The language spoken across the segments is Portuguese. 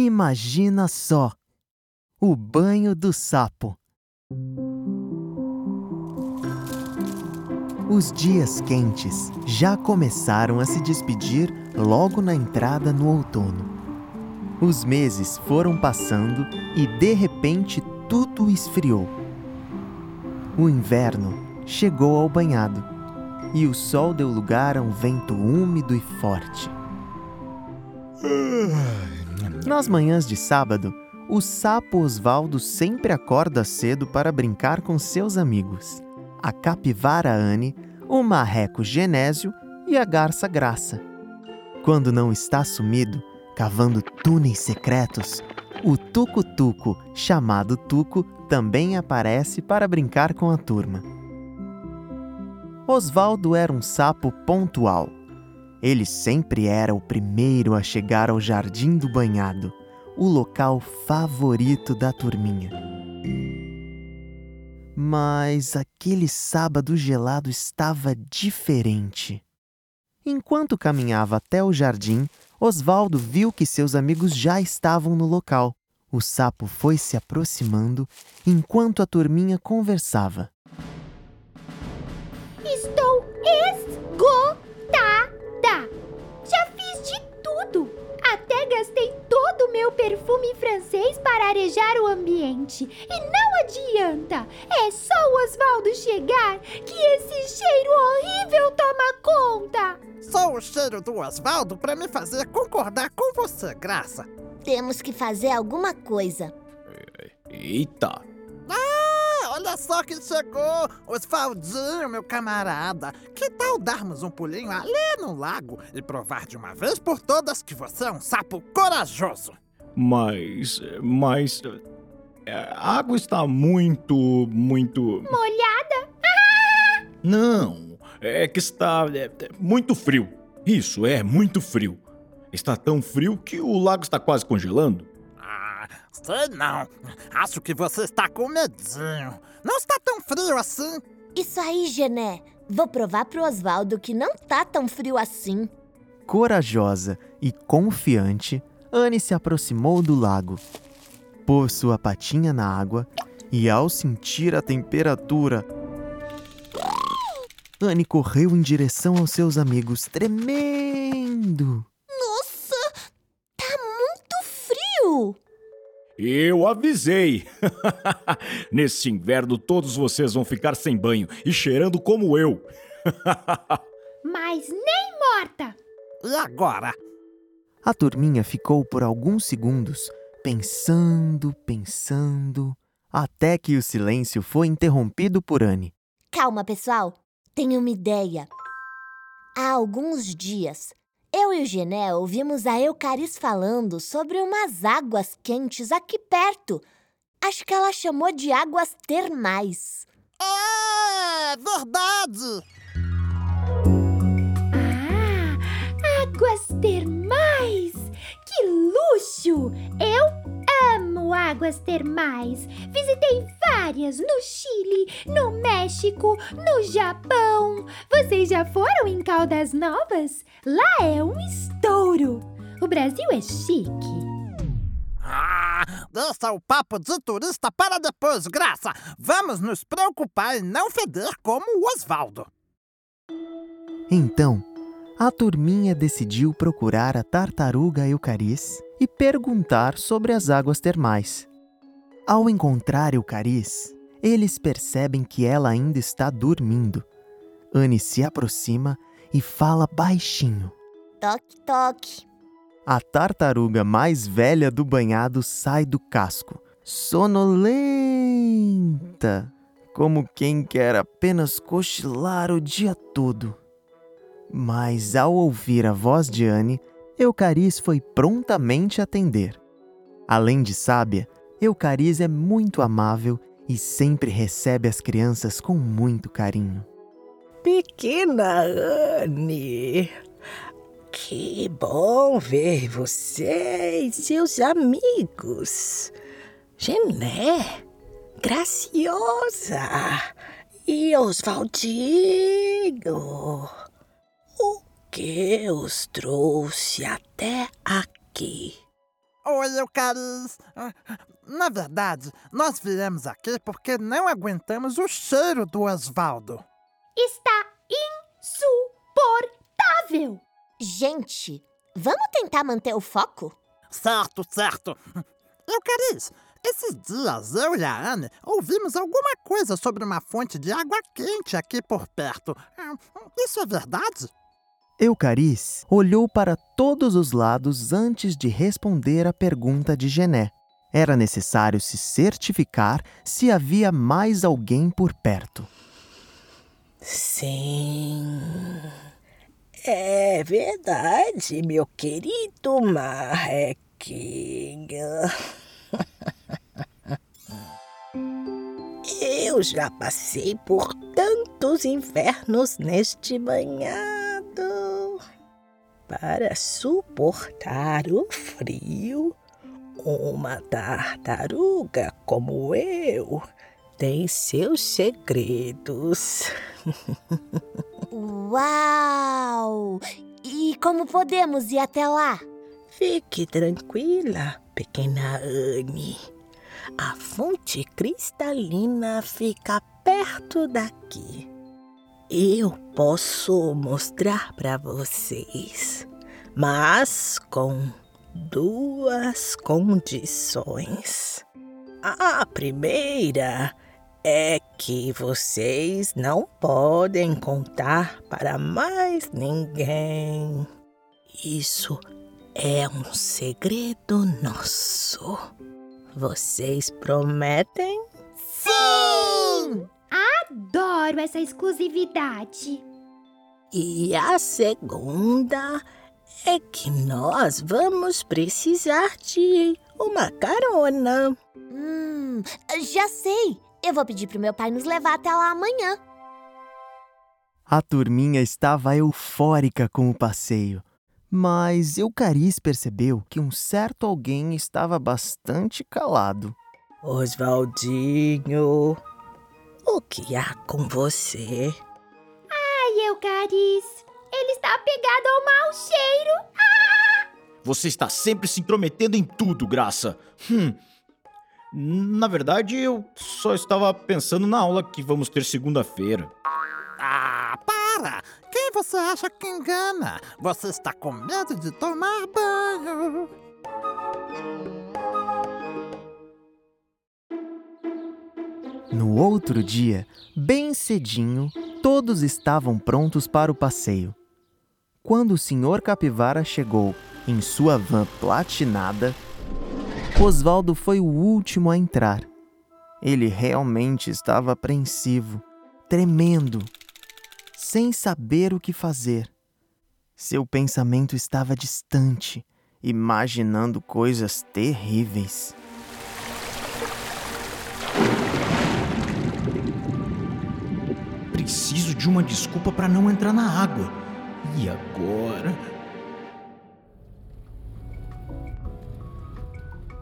Imagina só! O banho do sapo. Os dias quentes já começaram a se despedir logo na entrada no outono. Os meses foram passando e de repente tudo esfriou. O inverno chegou ao banhado e o sol deu lugar a um vento úmido e forte. Nas manhãs de sábado, o sapo Osvaldo sempre acorda cedo para brincar com seus amigos a capivara Anne, o marreco Genésio e a garça Graça. Quando não está sumido, cavando túneis secretos, o tuco-tuco, chamado Tuco, também aparece para brincar com a turma. Osvaldo era um sapo pontual. Ele sempre era o primeiro a chegar ao Jardim do Banhado, o local favorito da turminha. Mas aquele sábado gelado estava diferente. Enquanto caminhava até o jardim, Osvaldo viu que seus amigos já estavam no local. O sapo foi se aproximando enquanto a turminha conversava. Estou gastei todo o meu perfume francês para arejar o ambiente. E não adianta! É só o Osvaldo chegar que esse cheiro horrível toma conta! Só o cheiro do Osvaldo para me fazer concordar com você, Graça. Temos que fazer alguma coisa. Eita! Olha só quem chegou! Osvaldinho, meu camarada. Que tal darmos um pulinho ali no lago e provar de uma vez por todas que você é um sapo corajoso? Mas. Mas. é, A água está muito. muito. Molhada? Não! É que está. é, muito frio. Isso, é muito frio. Está tão frio que o lago está quase congelando. Sei não. Acho que você está com medinho. Não está tão frio assim. Isso aí, Gené. Vou provar pro Osvaldo que não tá tão frio assim. Corajosa e confiante, Anne se aproximou do lago. Pôs sua patinha na água e, ao sentir a temperatura, Anne correu em direção aos seus amigos, tremendo. Eu avisei! Nesse inverno, todos vocês vão ficar sem banho e cheirando como eu. Mas nem morta! E agora? A turminha ficou por alguns segundos pensando, pensando, até que o silêncio foi interrompido por Anne. Calma, pessoal. Tenho uma ideia. Há alguns dias, eu e o Gené ouvimos a Eucaris falando sobre umas águas quentes aqui perto. Acho que ela chamou de águas termais. É verdade! Ah, águas termais! Que luxo! Eu amo águas termais. Visitei várias no Chile, no México, no Japão. Vocês já foram em Caldas Novas? Lá é um estouro. O Brasil é chique. Ah, deixa o papo de turista para depois, Graça. Vamos nos preocupar em não feder como o Osvaldo. Então, a turminha decidiu procurar a tartaruga Eucaris e perguntar sobre as águas termais. Ao encontrar Eucaris, eles percebem que ela ainda está dormindo. Anne se aproxima e fala baixinho. Toque, toque. A tartaruga mais velha do banhado sai do casco, sonolenta, como quem quer apenas cochilar o dia todo. Mas ao ouvir a voz de Anne, Eucaris foi prontamente atender. Além de sábia, Eucaris é muito amável e sempre recebe as crianças com muito carinho. Pequena Anne, que bom ver você e seus amigos. Gené, Graciosa e Oswaldinho. O que os trouxe até aqui? Oi, Eucaris. Ah, Na verdade, nós viemos aqui porque não aguentamos o cheiro do Osvaldo. Está insuportável! Gente, vamos tentar manter o foco? Certo, certo. Eucaris, esses dias eu e a Anne ouvimos alguma coisa sobre uma fonte de água quente aqui por perto. Ah, Isso é verdade? Eucaris olhou para todos os lados antes de responder à pergunta de Gené. Era necessário se certificar se havia mais alguém por perto. Sim. É verdade, meu querido Marrequinha. Eu já passei por tantos invernos neste banhado. Para suportar o frio, uma tartaruga como eu tem seus segredos. Uau! E como podemos ir até lá? Fique tranquila, pequena Anne. A fonte cristalina fica perto daqui. Eu posso mostrar para vocês, mas com duas condições. A primeira é que vocês não podem contar para mais ninguém. Isso é um segredo nosso. Vocês prometem? Adoro essa exclusividade. E a segunda é que nós vamos precisar de uma carona. Hum, já sei. Eu vou pedir pro meu pai nos levar até lá amanhã. A turminha estava eufórica com o passeio. Mas Eucaris percebeu que um certo alguém estava bastante calado. Oswaldinho, o que há com você? Ai, Eucaris, ele está apegado ao mau cheiro. Você está sempre se intrometendo em tudo, Graça. Hum. Na verdade, eu só estava pensando na aula que vamos ter segunda-feira. Ah, para! Quem você acha que engana? Você está com medo de tomar banho. No outro dia, bem cedinho, todos estavam prontos para o passeio. Quando o Sr. Capivara chegou em sua van platinada, Osvaldo foi o último a entrar. Ele realmente estava apreensivo, tremendo, sem saber o que fazer. Seu pensamento estava distante, imaginando coisas terríveis. Preciso de uma desculpa para não entrar na água. E agora?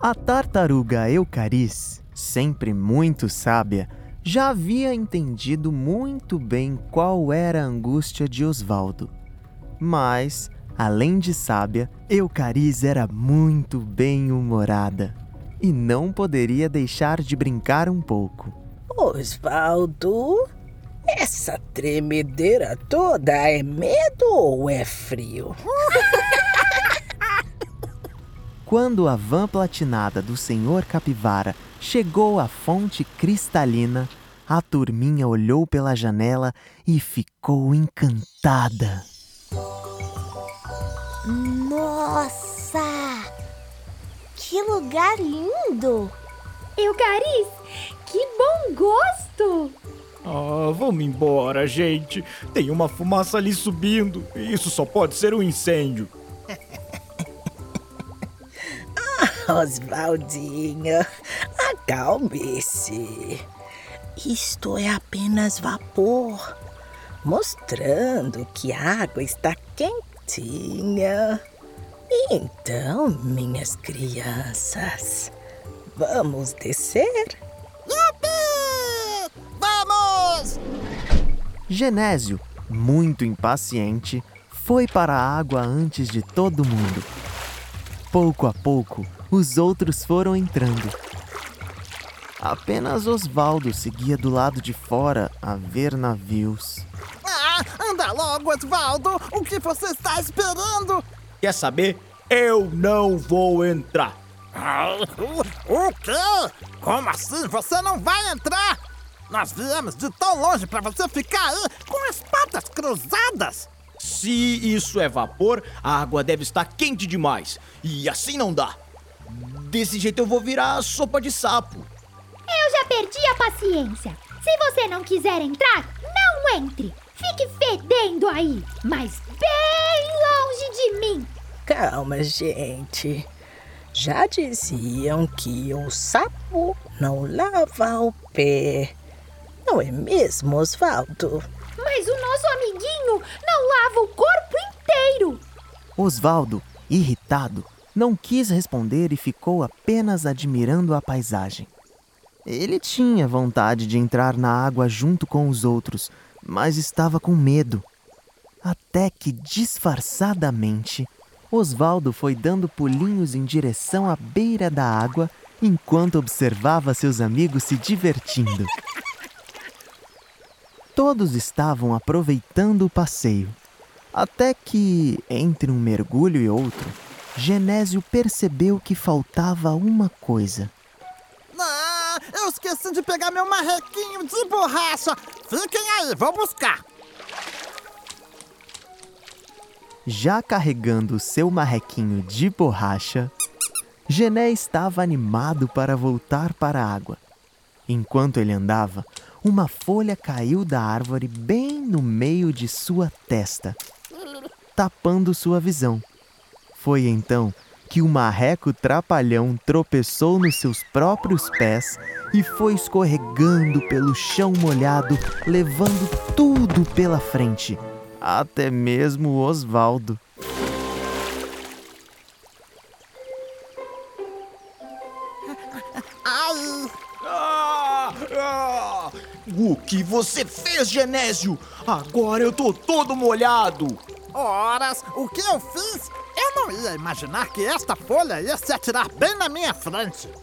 A tartaruga Eucaris, sempre muito sábia, já havia entendido muito bem qual era a angústia de Osvaldo. Mas, além de sábia, Eucaris era muito bem-humorada e não poderia deixar de brincar um pouco. Osvaldo, essa tremedeira toda é medo ou é frio? Quando a van platinada do Senhor Capivara chegou à fonte cristalina, a turminha olhou pela janela e ficou encantada. Nossa! Que lugar lindo! Eucaris, que bom gosto! Ah, vamos embora, gente. Tem uma fumaça ali subindo. Isso só pode ser um incêndio. Oswaldinho, acalme-se. Isto é apenas vapor, mostrando que a água está quentinha. Então, minhas crianças, vamos descer? Genésio, muito impaciente, foi para a água antes de todo mundo. Pouco a pouco, os outros foram entrando. Apenas Osvaldo seguia do lado de fora a ver navios. Ah, anda logo, Osvaldo! O que você está esperando? Quer saber? Eu não vou entrar. Ah, o quê? Como assim você não vai entrar? Nós viemos de tão longe para você ficar aí com as patas cruzadas. Se isso é vapor, a água deve estar quente demais. E assim não dá. Desse jeito eu vou virar sopa de sapo. Eu já perdi a paciência. Se você não quiser entrar, não entre. Fique fedendo aí, mas bem longe de mim. Calma, gente. Já diziam que o sapo não lava o pé. Não é mesmo, Osvaldo? Mas o nosso amiguinho não lava o corpo inteiro. Osvaldo, irritado, não quis responder e ficou apenas admirando a paisagem. Ele tinha vontade de entrar na água junto com os outros, mas estava com medo. Até que, disfarçadamente, Osvaldo foi dando pulinhos em direção à beira da água enquanto observava seus amigos se divertindo. Todos estavam aproveitando o passeio. Até que, entre um mergulho e outro, Genésio percebeu que faltava uma coisa. Ah, eu esqueci de pegar meu marrequinho de borracha. Fiquem aí, vou buscar. Já carregando o seu marrequinho de borracha, Gené estava animado para voltar para a água. Enquanto ele andava, uma folha caiu da árvore bem no meio de sua testa, tapando sua visão. Foi então que o marreco trapalhão tropeçou nos seus próprios pés e foi escorregando pelo chão molhado, levando tudo pela frente, até mesmo Osvaldo. Que você fez, Genésio? Agora eu tô todo molhado. horas, o que eu fiz? Eu não ia imaginar que esta folha ia se atirar bem na minha frente.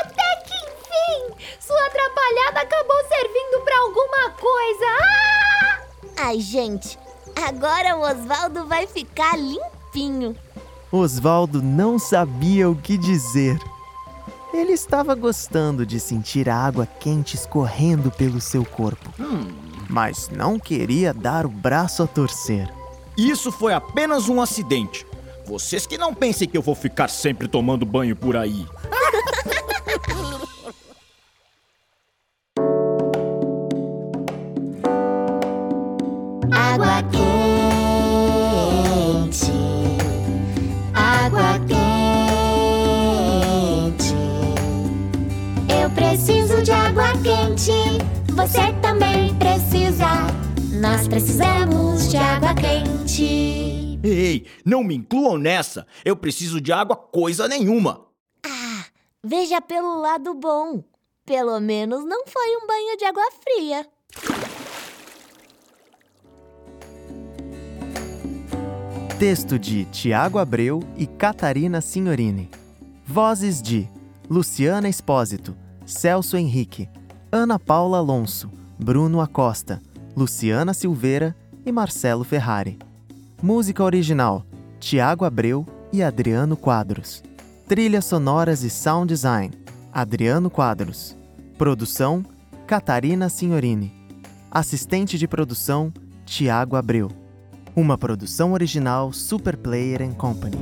Até que enfim, sua atrapalhada acabou servindo pra alguma coisa. Ah! Ai, gente, agora o Osvaldo vai ficar limpinho. Osvaldo não sabia o que dizer. Ele estava gostando de sentir a água quente escorrendo pelo seu corpo, mas não queria dar o braço a torcer. Isso foi apenas um acidente. Vocês que não pensem que eu vou ficar sempre tomando banho por aí. Precisamos de água quente. Ei, não me incluam nessa. Eu preciso de água coisa nenhuma. Ah, veja pelo lado bom. Pelo menos não foi um banho de água fria. Texto de Tiago Abreu e Catarina Signorini. Vozes de Luciana Espósito, Celso Henrique, Ana Paula Alonso, Bruno Acosta, Luciana Silveira e Marcelo Ferrari. Música original: Tiago Abreu e Adriano Quadros. Trilhas sonoras e sound design: Adriano Quadros. Produção: Catarina Signorini. Assistente de produção: Tiago Abreu. Uma produção original Super Player Company.